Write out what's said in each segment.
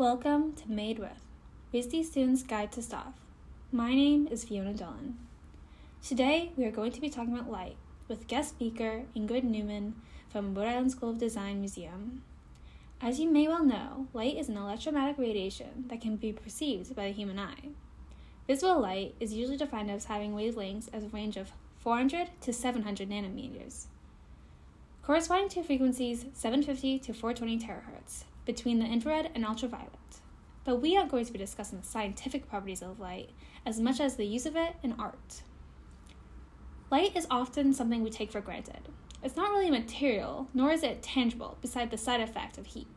Welcome to Made With, RISD Students Guide to Stuff. My name is Fiona Dolan. Today we are going to be talking about light with guest speaker Ingrid Neuman from Rhode Island School of Design Museum. As you may well know, light is an electromagnetic radiation that can be perceived by the human eye. Visible light is usually defined as having wavelengths as a range of 400 to 700 nanometers, corresponding to frequencies 750 to 420 terahertz between the infrared and ultraviolet. But we aren't going to be discussing the scientific properties of light as much as the use of it in art. Light is often something we take for granted. It's not really material, nor is it tangible, beside the side effect of heat.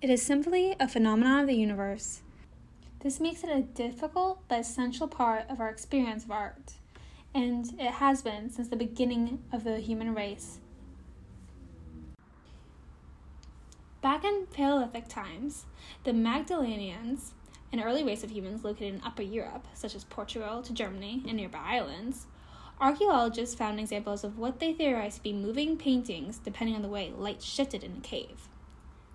It is simply a phenomenon of the universe. This makes it a difficult but essential part of our experience of art, and it has been since the beginning of the human race. Back in Paleolithic times, the Magdalenians, an early race of humans located in Upper Europe, such as Portugal to Germany and nearby islands, Archaeologists found examples of what they theorized to be moving paintings depending on the way light shifted in a cave.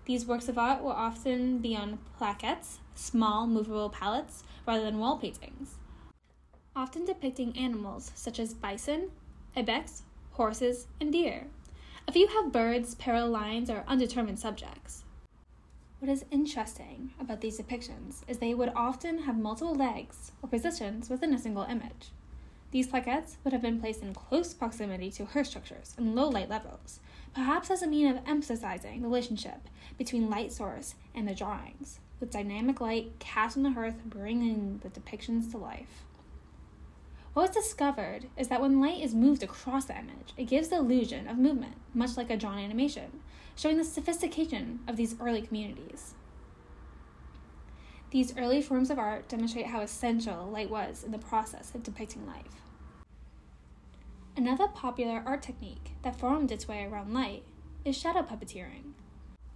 These works of art will often be on plaquettes, small movable palettes, rather than wall paintings, often depicting animals such as bison, ibex, horses, and deer. A few have birds, parallel lines, or undetermined subjects. What is interesting about these depictions is they would often have multiple legs or positions within a single image. These plaquettes would have been placed in close proximity to hearth structures and low light levels, perhaps as a mean of emphasizing the relationship between light source and the drawings, with dynamic light cast on the hearth bringing the depictions to life. What was discovered is that when light is moved across the image, it gives the illusion of movement, much like a drawn animation, showing the sophistication of these early communities. These early forms of art demonstrate how essential light was in the process of depicting life. Another popular art technique that formed its way around light is shadow puppeteering.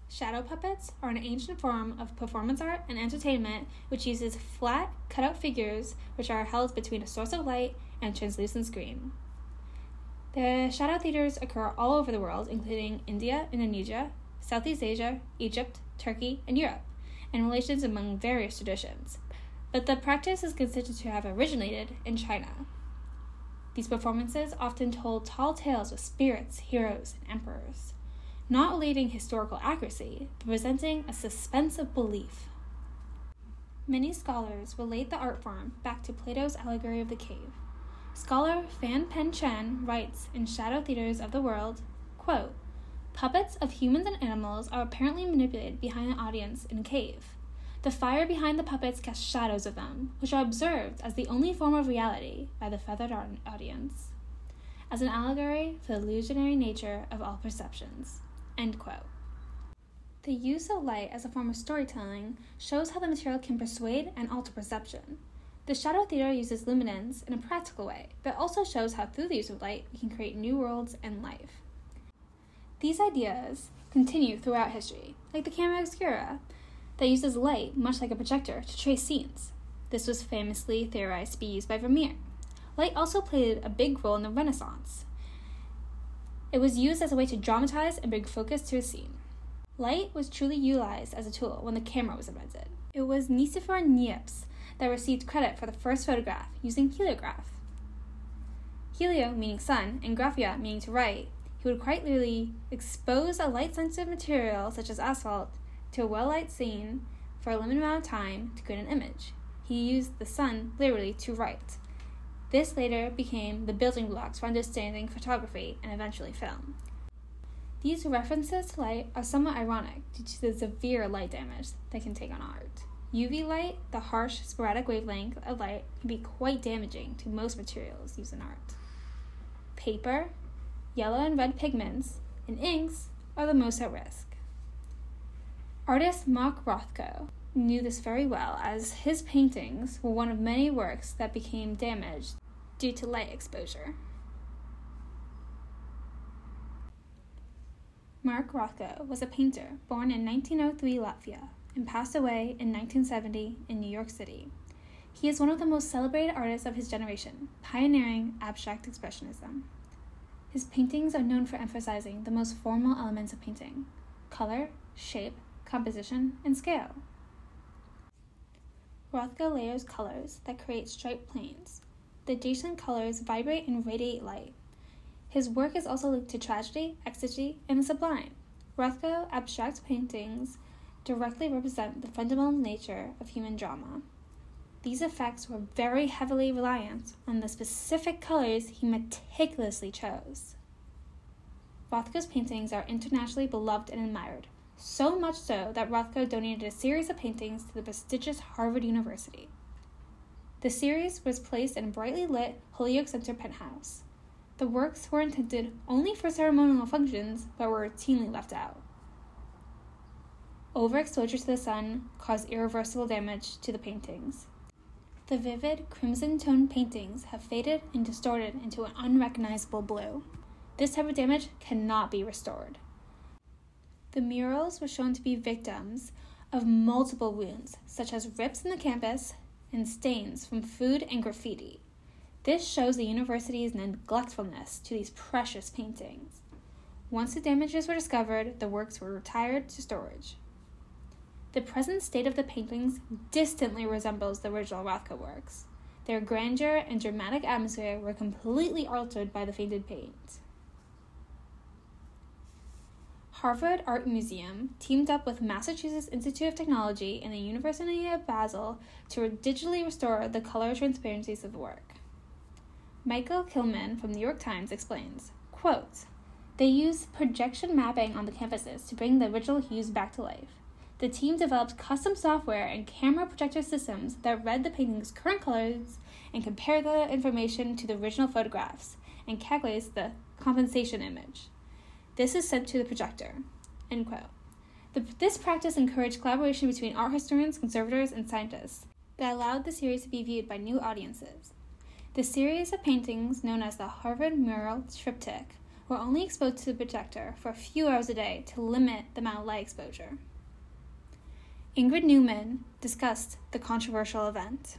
Shadow puppets are an ancient form of performance art and entertainment which uses flat, cut-out figures which are held between a source of light and translucent screen. The shadow theaters occur all over the world, including India, Indonesia, Southeast Asia, Egypt, Turkey, and Europe and relations among various traditions, but the practice is considered to have originated in China. These performances often told tall tales of spirits, heroes, and emperors, not relating historical accuracy, but presenting a suspense of belief. Many scholars relate the art form back to Plato's allegory of the cave. Scholar Fan Pen Chen writes in Shadow Theaters of the World, quote, Puppets of humans and animals are apparently manipulated behind the audience in a cave. The fire behind the puppets casts shadows of them, which are observed as the only form of reality by the feathered audience, as an allegory for the illusionary nature of all perceptions. The use of light as a form of storytelling shows how the material can persuade and alter perception. The shadow theater uses luminance in a practical way, but also shows how through the use of light we can create new worlds and life. These ideas continue throughout history, like the camera obscura, that uses light, much like a projector, to trace scenes. This was famously theorized to be used by Vermeer. Light also played a big role in the Renaissance. It was used as a way to dramatize and bring focus to a scene. Light was truly utilized as a tool when the camera was invented. It was Nicephore Niepce that received credit for the first photograph using heliograph. Helio meaning sun and graphia meaning to write he would quite literally expose a light sensitive material, such as asphalt, to a well light scene for a limited amount of time to create an image. He used the sun literally to write. This later became the building blocks for understanding photography and eventually film. These references to light are somewhat ironic due to the severe light damage they can take on art. UV light, the harsh, sporadic wavelength of light, can be quite damaging to most materials used in art. Paper, yellow and red pigments, and inks are the most at risk. Artist Mark Rothko knew this very well as his paintings were one of many works that became damaged due to light exposure. Mark Rothko was a painter born in 1903 Latvia and passed away in 1970 in New York City. He is one of the most celebrated artists of his generation, pioneering abstract expressionism. His paintings are known for emphasizing the most formal elements of painting color, shape, composition, and scale. Rothko layers colors that create striped planes. The adjacent colors vibrate and radiate light. His work is also linked to tragedy, ecstasy, and the sublime. Rothko abstract paintings directly represent the fundamental nature of human drama. These effects were very heavily reliant on the specific colors he meticulously chose. Rothko's paintings are internationally beloved and admired, so much so that Rothko donated a series of paintings to the prestigious Harvard University. The series was placed in a brightly lit Holyoke Center penthouse. The works were intended only for ceremonial functions, but were routinely left out. Overexposure to the sun caused irreversible damage to the paintings. The vivid crimson toned paintings have faded and distorted into an unrecognizable blue. This type of damage cannot be restored. The murals were shown to be victims of multiple wounds, such as rips in the canvas and stains from food and graffiti. This shows the university's neglectfulness to these precious paintings. Once the damages were discovered, the works were retired to storage. The present state of the paintings distantly resembles the original Rothko works. Their grandeur and dramatic atmosphere were completely altered by the faded paint. Harvard Art Museum teamed up with Massachusetts Institute of Technology and the University of Basel to digitally restore the color transparencies of the work. Michael Kilman from the New York Times explains, quote, They use projection mapping on the canvases to bring the original hues back to life. The team developed custom software and camera projector systems that read the painting's current colors and compared the information to the original photographs and calculates the compensation image. This is sent to the projector. End quote. The, this practice encouraged collaboration between art historians, conservators, and scientists that allowed the series to be viewed by new audiences. The series of paintings, known as the Harvard Mural Triptych, were only exposed to the projector for a few hours a day to limit the amount of light exposure. Ingrid Neuman discussed the controversial event.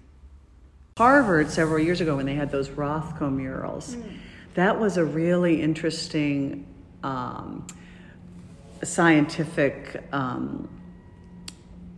Harvard, several years ago, when they had those Rothko murals, mm. that was a really interesting um, scientific, um,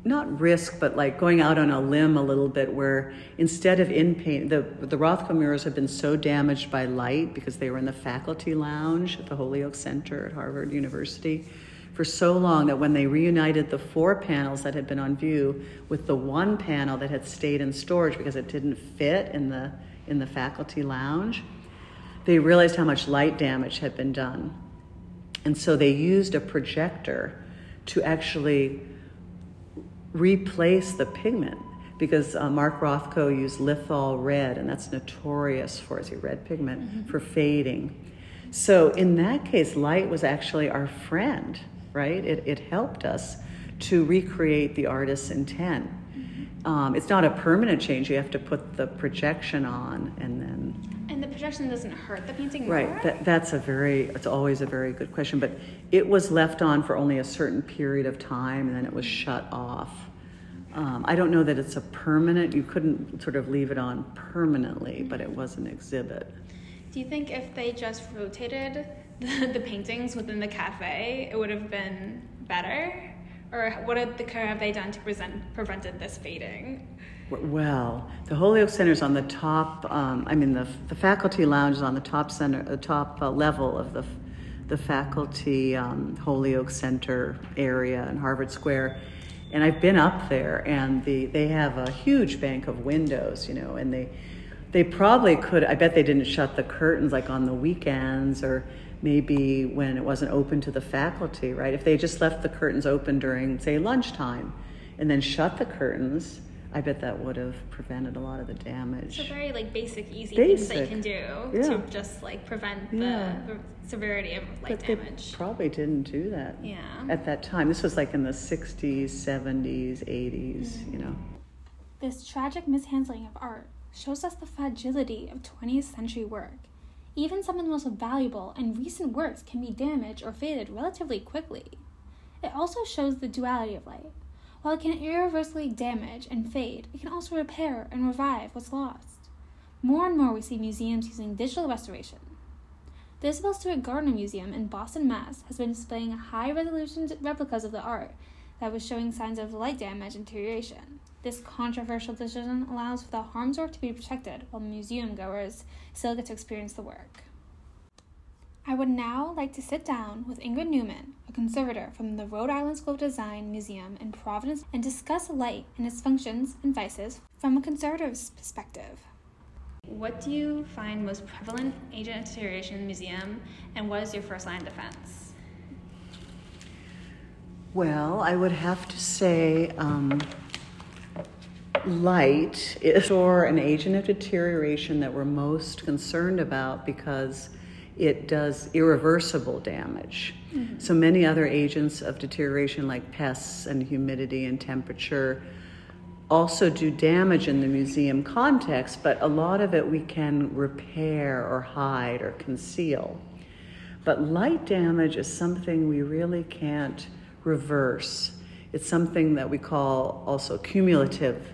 not risk, but like going out on a limb a little bit, where instead of in paint, the, the Rothko murals have been so damaged by light because they were in the faculty lounge at the Holyoke Center at Harvard University for so long that when they reunited the four panels that had been on view with the one panel that had stayed in storage because it didn't fit in the in the faculty lounge, they realized how much light damage had been done. And so they used a projector to actually replace the pigment because uh, Mark Rothko used Lithol red, and that's notorious for as a red pigment mm-hmm. for fading. So in that case, light was actually our friend, right? It, it helped us to recreate the artist's intent. Mm-hmm. Um, it's not a permanent change. You have to put the projection on and then projection doesn't hurt the painting more? Right. That, that's a very, it's always a very good question. But it was left on for only a certain period of time and then it was shut off. Um, I don't know that it's a permanent, you couldn't sort of leave it on permanently, but it was an exhibit. Do you think if they just rotated the, the paintings within the cafe, it would have been better? Or what did the, have they done to present, prevented this fading? Well, the Holyoke Center is on the top. Um, I mean, the, the faculty lounge is on the top center, the top uh, level of the the faculty um, Holyoke Center area in Harvard Square, and I've been up there, and the they have a huge bank of windows, you know, and they they probably could. I bet they didn't shut the curtains like on the weekends or maybe when it wasn't open to the faculty, right? If they just left the curtains open during, say, lunchtime, and then shut the curtains I bet that would have prevented a lot of the damage. It's a very like basic, easy basic. things that you can do yeah. to just like prevent yeah. the severity of light but damage. They probably didn't do that. Yeah. At that time, this was like in the '60s, '70s, '80s. Mm-hmm. You know. This tragic mishandling of art shows us the fragility of 20th century work. Even some of the most valuable and recent works can be damaged or faded relatively quickly. It also shows the duality of light while it can irreversibly damage and fade, it can also repair and revive what's lost. More and more we see museums using digital restoration. The Isabel Stewart Gardner Museum in Boston, Mass. has been displaying high resolution replicas of the art that was showing signs of light damage and deterioration. This controversial decision allows for the harm's work to be protected while museum goers still get to experience the work. I would now like to sit down with Ingrid Neuman, a conservator from the Rhode Island School of Design Museum in Providence, and discuss light and its functions and vices from a conservator's perspective. What do you find most prevalent agent of deterioration in the museum, and what is your first line of defense? Well, I would have to say um, light is or an agent of deterioration that we're most concerned about because it does irreversible damage. Mm-hmm. So many other agents of deterioration, like pests and humidity and temperature, also do damage in the museum context, but a lot of it we can repair or hide or conceal. But light damage is something we really can't reverse. It's something that we call also cumulative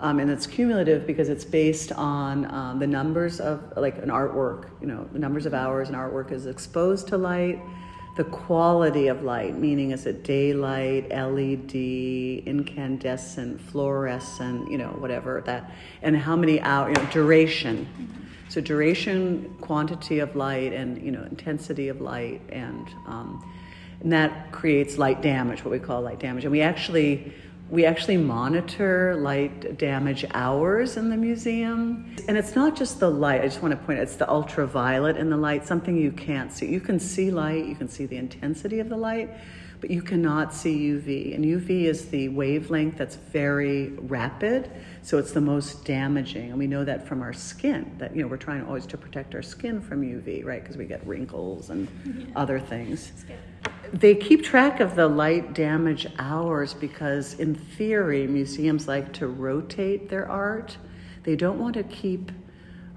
um, and it's cumulative because it's based on um, the numbers of like an artwork you know the numbers of hours an artwork is exposed to light the quality of light meaning is it daylight led incandescent fluorescent you know whatever that and how many hours you know duration. So duration quantity of light and you know intensity of light and um, and that creates light damage what we call light damage. And we actually we actually monitor light damage hours in the museum. And it's not just the light, I just want to point out it's the ultraviolet in the light, something you can't see. You can see light, you can see the intensity of the light, but you cannot see UV. And UV is the wavelength that's very rapid, so it's the most damaging. And we know that from our skin, that you know, we're trying always to protect our skin from UV, right? Because we get wrinkles and yeah. other things they keep track of the light damage hours because, in theory, museums like to rotate their art. They don't want to keep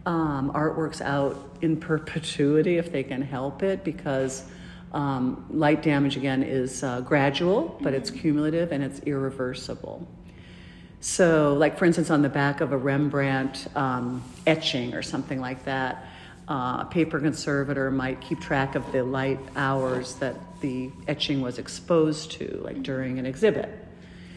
um, artworks out in perpetuity if they can help it because um, light damage, again, is uh, gradual, but it's cumulative and it's irreversible. So, like for instance, on the back of a Rembrandt um, etching or something like that, uh, a paper conservator might keep track of the light hours that the etching was exposed to, like during an exhibit.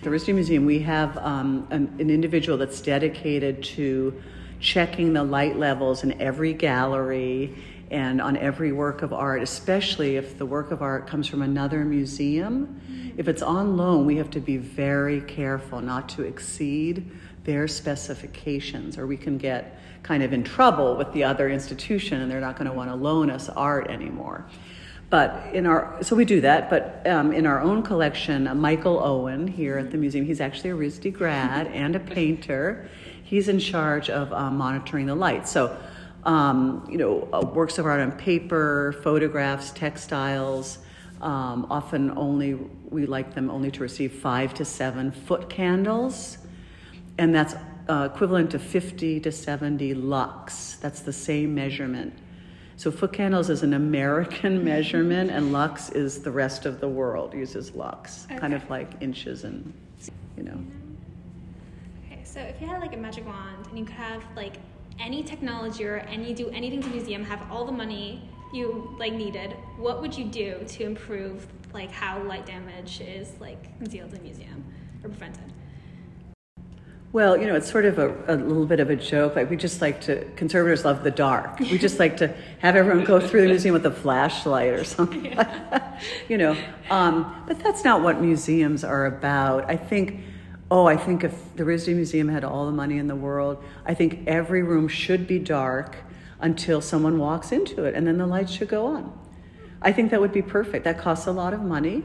The RISD Museum, we have um, an, an individual that's dedicated to checking the light levels in every gallery and on every work of art, especially if the work of art comes from another museum. If it's on loan, we have to be very careful not to exceed their specifications, or we can get kind of in trouble with the other institution and they're not going to want to loan us art anymore. But in our, so we do that, but um, in our own collection, uh, Michael Owen here at the museum, he's actually a RISD grad and a painter. He's in charge of uh, monitoring the light. So, um, you know, uh, works of art on paper, photographs, textiles, um, often only, we like them only to receive five to seven foot candles. And that's uh, equivalent to 50 to 70 lux. That's the same measurement. So foot candles is an American measurement, and lux is the rest of the world uses lux, okay. kind of like inches and, you know. Okay, so if you had like a magic wand and you could have like any technology or any do anything to museum, have all the money you like needed, what would you do to improve like how light damage is like concealed in a museum or prevented? Well, you know, it's sort of a, a, little bit of a joke. Like we just like to conservators love the dark. We just like to have everyone go through the museum with a flashlight or something. Yeah. you know, um, but that's not what museums are about. I think. Oh, I think if the RISD Museum had all the money in the world, I think every room should be dark until someone walks into it, and then the lights should go on. I think that would be perfect. That costs a lot of money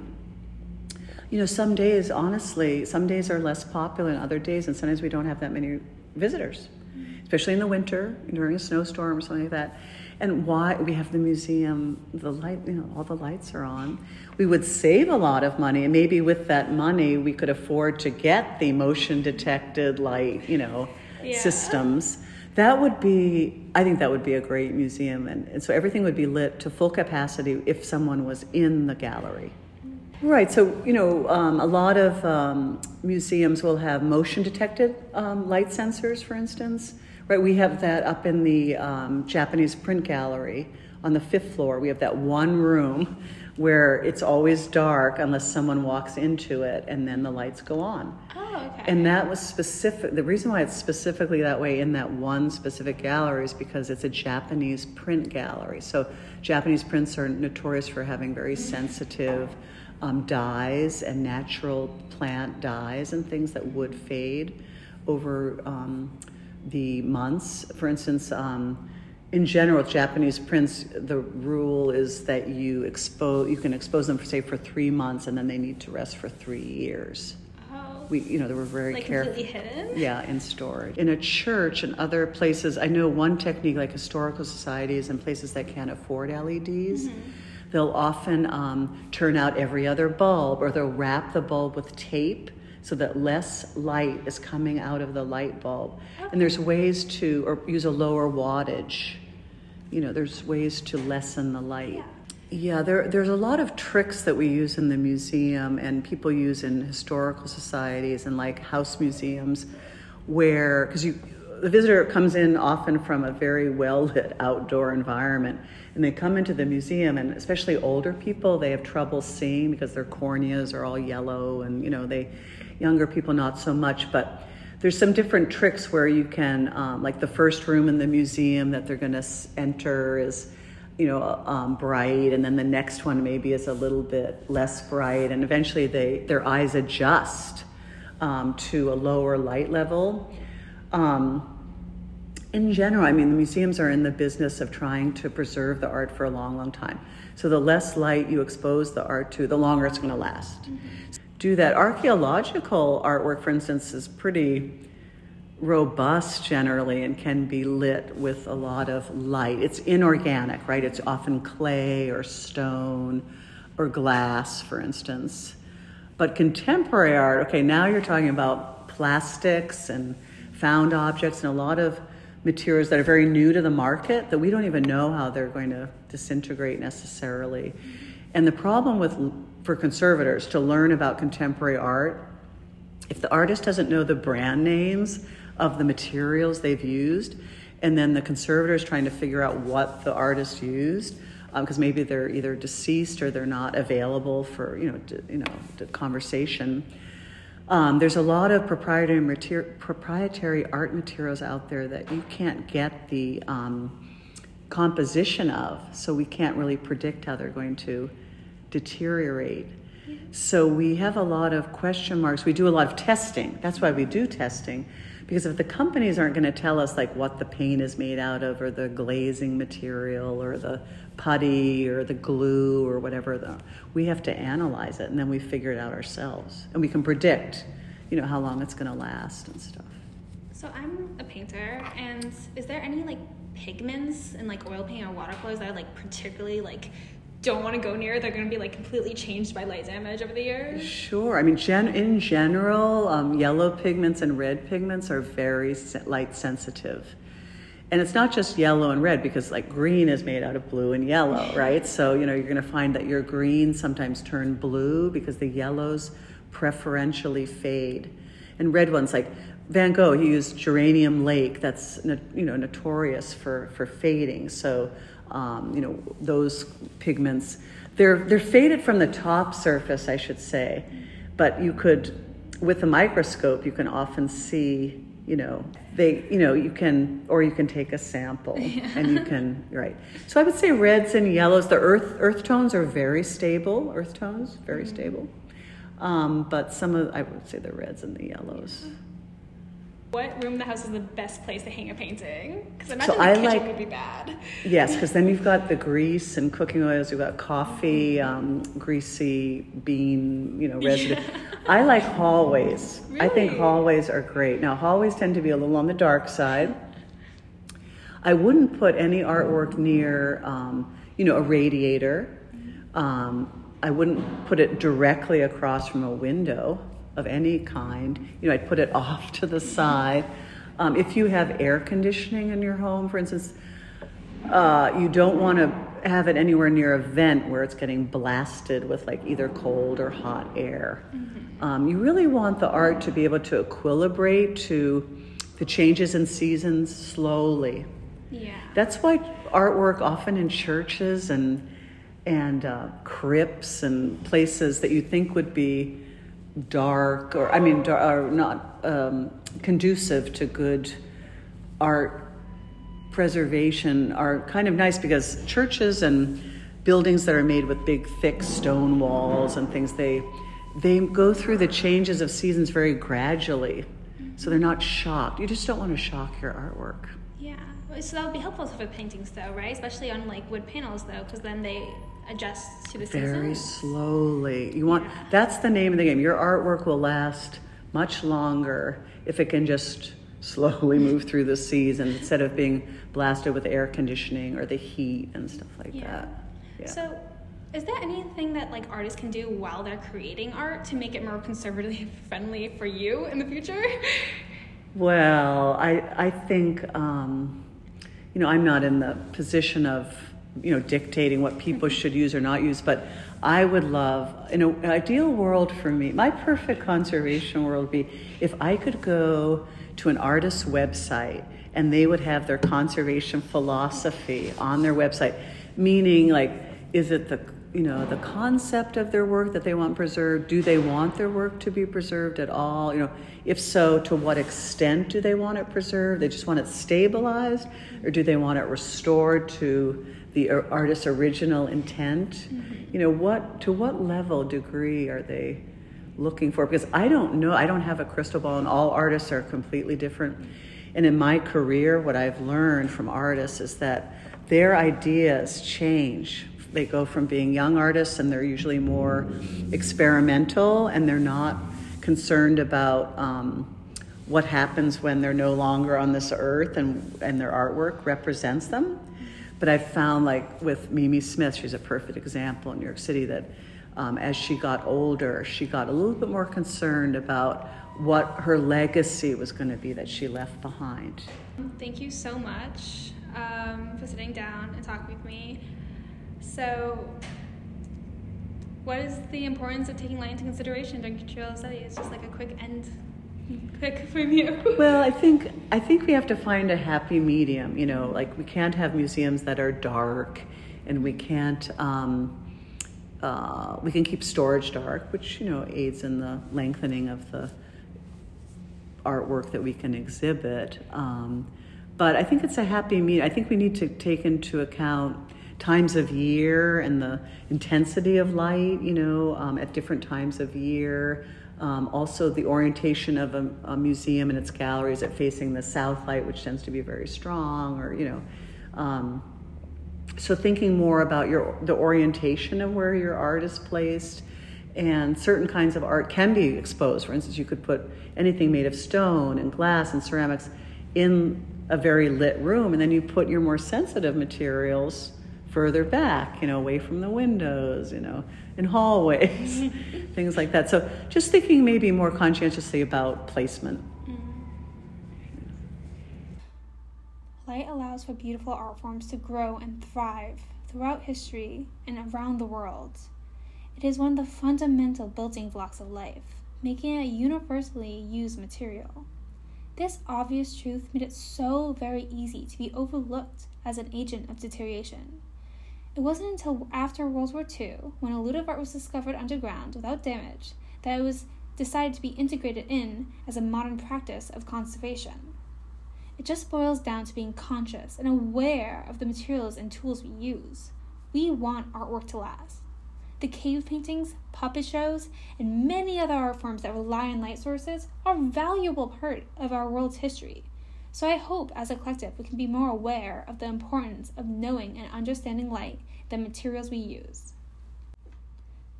you know, some days, honestly, some days are less popular than other days, and sometimes we don't have that many visitors, especially in the winter during a snowstorm or something like that. And why we have the museum, the light, you know, all the lights are on. We would save a lot of money, and maybe with that money, we could afford to get the motion detected light, you know, yeah. systems. That would be, I think that would be a great museum. And, and so everything would be lit to full capacity if someone was in the gallery. Right. So, you know, um, a lot of um, museums will have motion detected um, light sensors, for instance. Right. We have that up in the um, Japanese print gallery on the fifth floor. We have that one room where it's always dark unless someone walks into it and then the lights go on. Oh, okay. And that was specific. The reason why it's specifically that way in that one specific gallery is because it's a Japanese print gallery. So Japanese prints are notorious for having very sensitive um, dyes and natural plant dyes and things that would fade over um, the months. For instance, um, in general, Japanese prints, the rule is that you expose you can expose them for say for three months, and then they need to rest for three years. oh, We, you know, they were very like careful. completely hidden. Yeah, in storage. In a church and other places, I know one technique like historical societies and places that can't afford LEDs, they'll often um, turn out every other bulb or they'll wrap the bulb with tape so that less light is coming out of the light bulb. And there's ways to, or use a lower wattage. You know, there's ways to lessen the light. Yeah, there, there's a lot of tricks that we use in the museum and people use in historical societies and like house museums where, because you, the visitor comes in often from a very well lit outdoor environment and they come into the museum and especially older people, they have trouble seeing because their corneas are all yellow and, you know, they, younger people not so much, but there's some different tricks where you can, um, like the first room in the museum that they're going to enter is, you know, um, bright, and then the next one maybe is a little bit less bright, and eventually they their eyes adjust um, to a lower light level. Um, in general, I mean, the museums are in the business of trying to preserve the art for a long, long time. So the less light you expose the art to, the longer it's going to last. Do that. Archaeological artwork, for instance, is pretty robust generally and can be lit with a lot of light. It's inorganic, right? It's often clay or stone or glass, for instance. But contemporary art, okay, now you're talking about plastics and found objects and a lot of materials that are very new to the market that we don't even know how they're going to disintegrate necessarily. And the problem with for conservators to learn about contemporary art, if the artist doesn't know the brand names of the materials they've used, and then the conservator is trying to figure out what the artist used, because maybe they're either deceased or they're not available for you know d- you know conversation. Um, there's a lot of proprietary mater- proprietary art materials out there that you can't get the um, composition of, so we can't really predict how they're going to deteriorate. So we have a lot of question marks. We do a lot of testing. That's why we do testing. Because if the companies aren't going to tell us like what the paint is made out of or the glazing material or the putty or the glue or whatever, we have to analyze it and then we figure it out ourselves. And we can predict, you know, how long it's going to last and stuff. So I'm a painter, and is there any like pigments in like oil paint or watercolors that I like particularly like don't want to go near? They're going to be like completely changed by light damage over the years. Sure. I mean, gen- in general, um, yellow pigments and red pigments are very se- light sensitive. And it's not just yellow and red because, like, green is made out of blue and yellow, right? So, you know, you're going to find that your greens sometimes turn blue because the yellows preferentially fade. And red ones, like Van Gogh, he used geranium lake, that's, you know, notorious for, for fading. So, um, you know, those pigments, they're, they're faded from the top surface, I should say. But you could, with a microscope, you can often see, you know, they, you know, you can, or you can take a sample and you can, right. So I would say reds and yellows, the earth, earth tones are very stable, earth tones, very stable. Um, but some of, I would say the reds and the yellows. What room in the house is the best place to hang a painting? Because I So imagine I the kitchen like- would be bad. Yes, because then you've got the grease and cooking oils. You've got coffee, um, greasy bean, you know, residue. I like hallways. I think hallways are great. Now hallways tend to be a little on the dark side. I wouldn't put any artwork near, um, you know, a radiator. Um, I wouldn't put it directly across from a window of any kind. You know, I'd put it off to the side. Um, if you have air conditioning in your home, for instance, uh, you don't want to have it anywhere near a vent where it's getting blasted with like either cold or hot air. Um, you really want the art to be able to equilibrate to the changes in seasons slowly. Yeah. That's why artwork often in churches and and uh, crypts and places that you think would be dark or I mean, are not um, conducive to good art preservation are kind of nice because churches and buildings that are made with big thick stone walls and things they they go through the changes of seasons very gradually. So they're not shocked. You just don't want to shock your artwork. Yeah so that would be helpful for paintings though right especially on like wood panels though because then they adjust to the season. very season slowly you want Yeah. that's the name of the game your artwork will last much longer if it can just slowly move through the season instead of being blasted with air conditioning or the heat and stuff like Yeah. that yeah. So, is there anything that like artists can do while they're creating art to make it more conservatively friendly for you in the future? Well, I I think um, you know I'm not in the position of you know dictating what people mm-hmm. should use or not use, but I would love in an ideal world for me. My perfect conservation world would be if I could go to an artist's website and they would have their conservation philosophy on their website, meaning like is it the you know the concept of their work that they want preserved do they want their work to be preserved at all? You know if so to what extent do they want it preserved? They just want it stabilized or do they want it restored to the artist's original intent? Mm-hmm. You know what to what level degree are they looking for? Because i don't know i don't have a crystal ball and all artists are completely different. And in my career what i've learned from artists is that their ideas change they go from being young artists and they're usually more experimental and they're not concerned about um, what happens when they're no longer on this earth and, and their artwork represents them but i've found like with mimi smith she's a perfect example in new york city that um, as she got older she got a little bit more concerned about what her legacy was going to be that she left behind Thank you so much um, for sitting down and talking with me. So, what is the importance of taking light into consideration during curatorial studies? Just like a quick end, quick you. Well, I think I think we have to find a happy medium. You know, like we can't have museums that are dark, and we can't. Um, uh, we can keep storage dark, which you know aids in the lengthening of the artwork that we can exhibit. Um, but I think it's a happy medium. I think we need to take into account times of year and the intensity of light. You know, um, at different times of year. Um, also, the orientation of a, a museum and its galleries it facing the south light, which tends to be very strong, or you know. Um, so thinking more about your the orientation of where your art is placed, and certain kinds of art can be exposed. For instance, you could put anything made of stone and glass and ceramics in a very lit room, and then you put your more sensitive materials further back, you know, away from the windows, you know, in hallways, things like that. So just thinking maybe more conscientiously about placement. Mm-hmm. Light allows for beautiful art forms to grow and thrive throughout history and around the world. It is one of the fundamental building blocks of life, making it a universally used material. This obvious truth made it so very easy to be overlooked as an agent of deterioration. It wasn't until after World War II, when elutive art was discovered underground without damage, that it was decided to be integrated in as a modern practice of conservation. It just boils down to being conscious and aware of the materials and tools we use. We want artwork to last. The cave paintings, puppet shows, and many other art forms that rely on light sources are a valuable part of our world's history. So I hope as a collective we can be more aware of the importance of knowing and understanding light, the materials we use.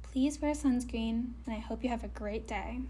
Please wear sunscreen, and I hope you have a great day.